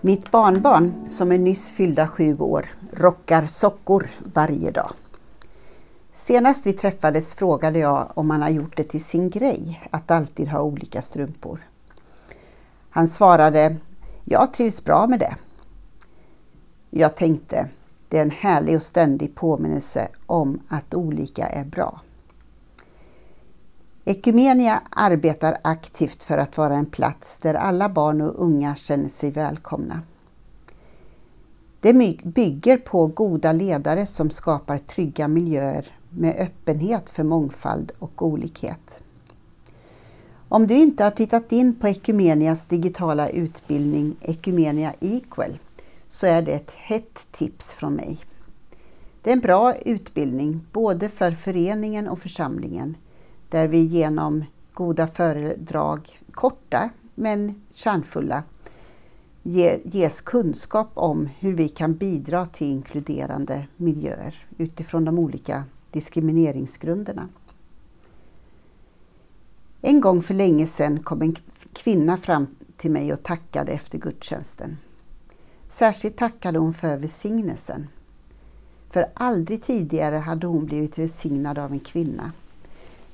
Mitt barnbarn, som är nyss fyllda sju år, rockar sockor varje dag. Senast vi träffades frågade jag om han har gjort det till sin grej att alltid ha olika strumpor. Han svarade, jag trivs bra med det. Jag tänkte, det är en härlig och ständig påminnelse om att olika är bra. Ekumenia arbetar aktivt för att vara en plats där alla barn och unga känner sig välkomna. Det bygger på goda ledare som skapar trygga miljöer med öppenhet för mångfald och olikhet. Om du inte har tittat in på Ekumenias digitala utbildning Ekumenia Equal så är det ett hett tips från mig. Det är en bra utbildning både för föreningen och församlingen där vi genom goda föredrag, korta men kärnfulla, ges kunskap om hur vi kan bidra till inkluderande miljöer utifrån de olika diskrimineringsgrunderna. En gång för länge sedan kom en kvinna fram till mig och tackade efter gudstjänsten. Särskilt tackade hon för välsignelsen. För aldrig tidigare hade hon blivit välsignad av en kvinna.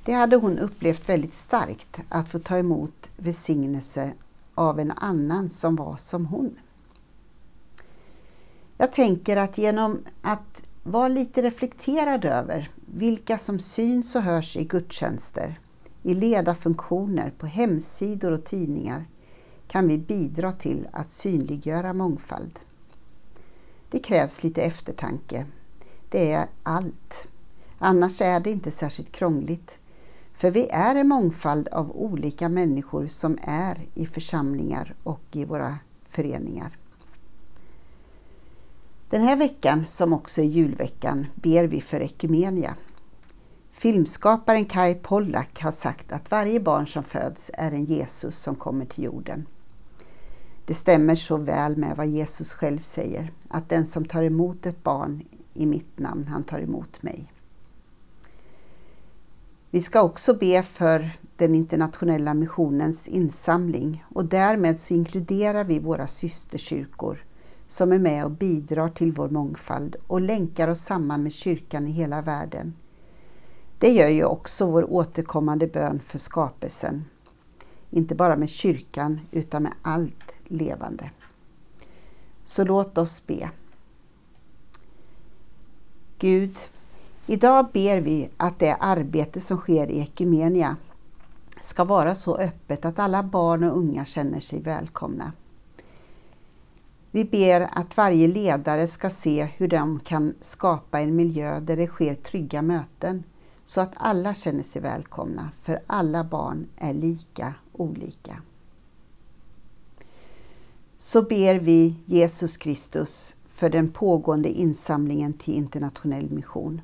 Det hade hon upplevt väldigt starkt, att få ta emot välsignelse av en annan som var som hon. Jag tänker att genom att vara lite reflekterad över vilka som syns och hörs i gudstjänster, i ledarfunktioner, på hemsidor och tidningar kan vi bidra till att synliggöra mångfald. Det krävs lite eftertanke. Det är allt. Annars är det inte särskilt krångligt. För vi är en mångfald av olika människor som är i församlingar och i våra föreningar. Den här veckan, som också är julveckan, ber vi för Ekumenia. Filmskaparen Kai Pollak har sagt att varje barn som föds är en Jesus som kommer till jorden. Det stämmer så väl med vad Jesus själv säger, att den som tar emot ett barn i mitt namn, han tar emot mig. Vi ska också be för den internationella missionens insamling och därmed så inkluderar vi våra systerkyrkor som är med och bidrar till vår mångfald och länkar oss samman med kyrkan i hela världen. Det gör ju också vår återkommande bön för skapelsen. Inte bara med kyrkan utan med allt levande. Så låt oss be. Gud, idag ber vi att det arbete som sker i Ekumenia ska vara så öppet att alla barn och unga känner sig välkomna. Vi ber att varje ledare ska se hur de kan skapa en miljö där det sker trygga möten så att alla känner sig välkomna, för alla barn är lika olika. Så ber vi Jesus Kristus för den pågående insamlingen till internationell mission.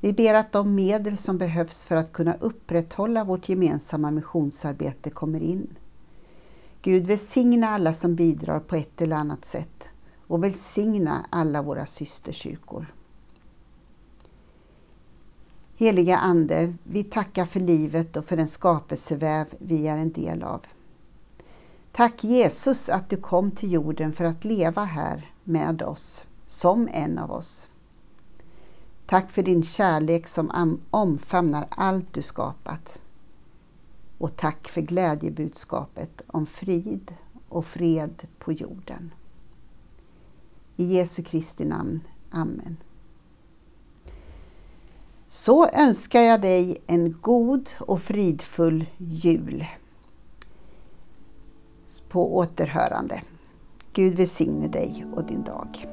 Vi ber att de medel som behövs för att kunna upprätthålla vårt gemensamma missionsarbete kommer in. Gud välsigna alla som bidrar på ett eller annat sätt och välsigna alla våra systerkyrkor. Heliga Ande, vi tackar för livet och för den skapelseväv vi är en del av. Tack Jesus att du kom till jorden för att leva här med oss, som en av oss. Tack för din kärlek som omfamnar allt du skapat. Och tack för glädjebudskapet om frid och fred på jorden. I Jesu Kristi namn. Amen. Så önskar jag dig en god och fridfull jul. På återhörande. Gud välsigne dig och din dag.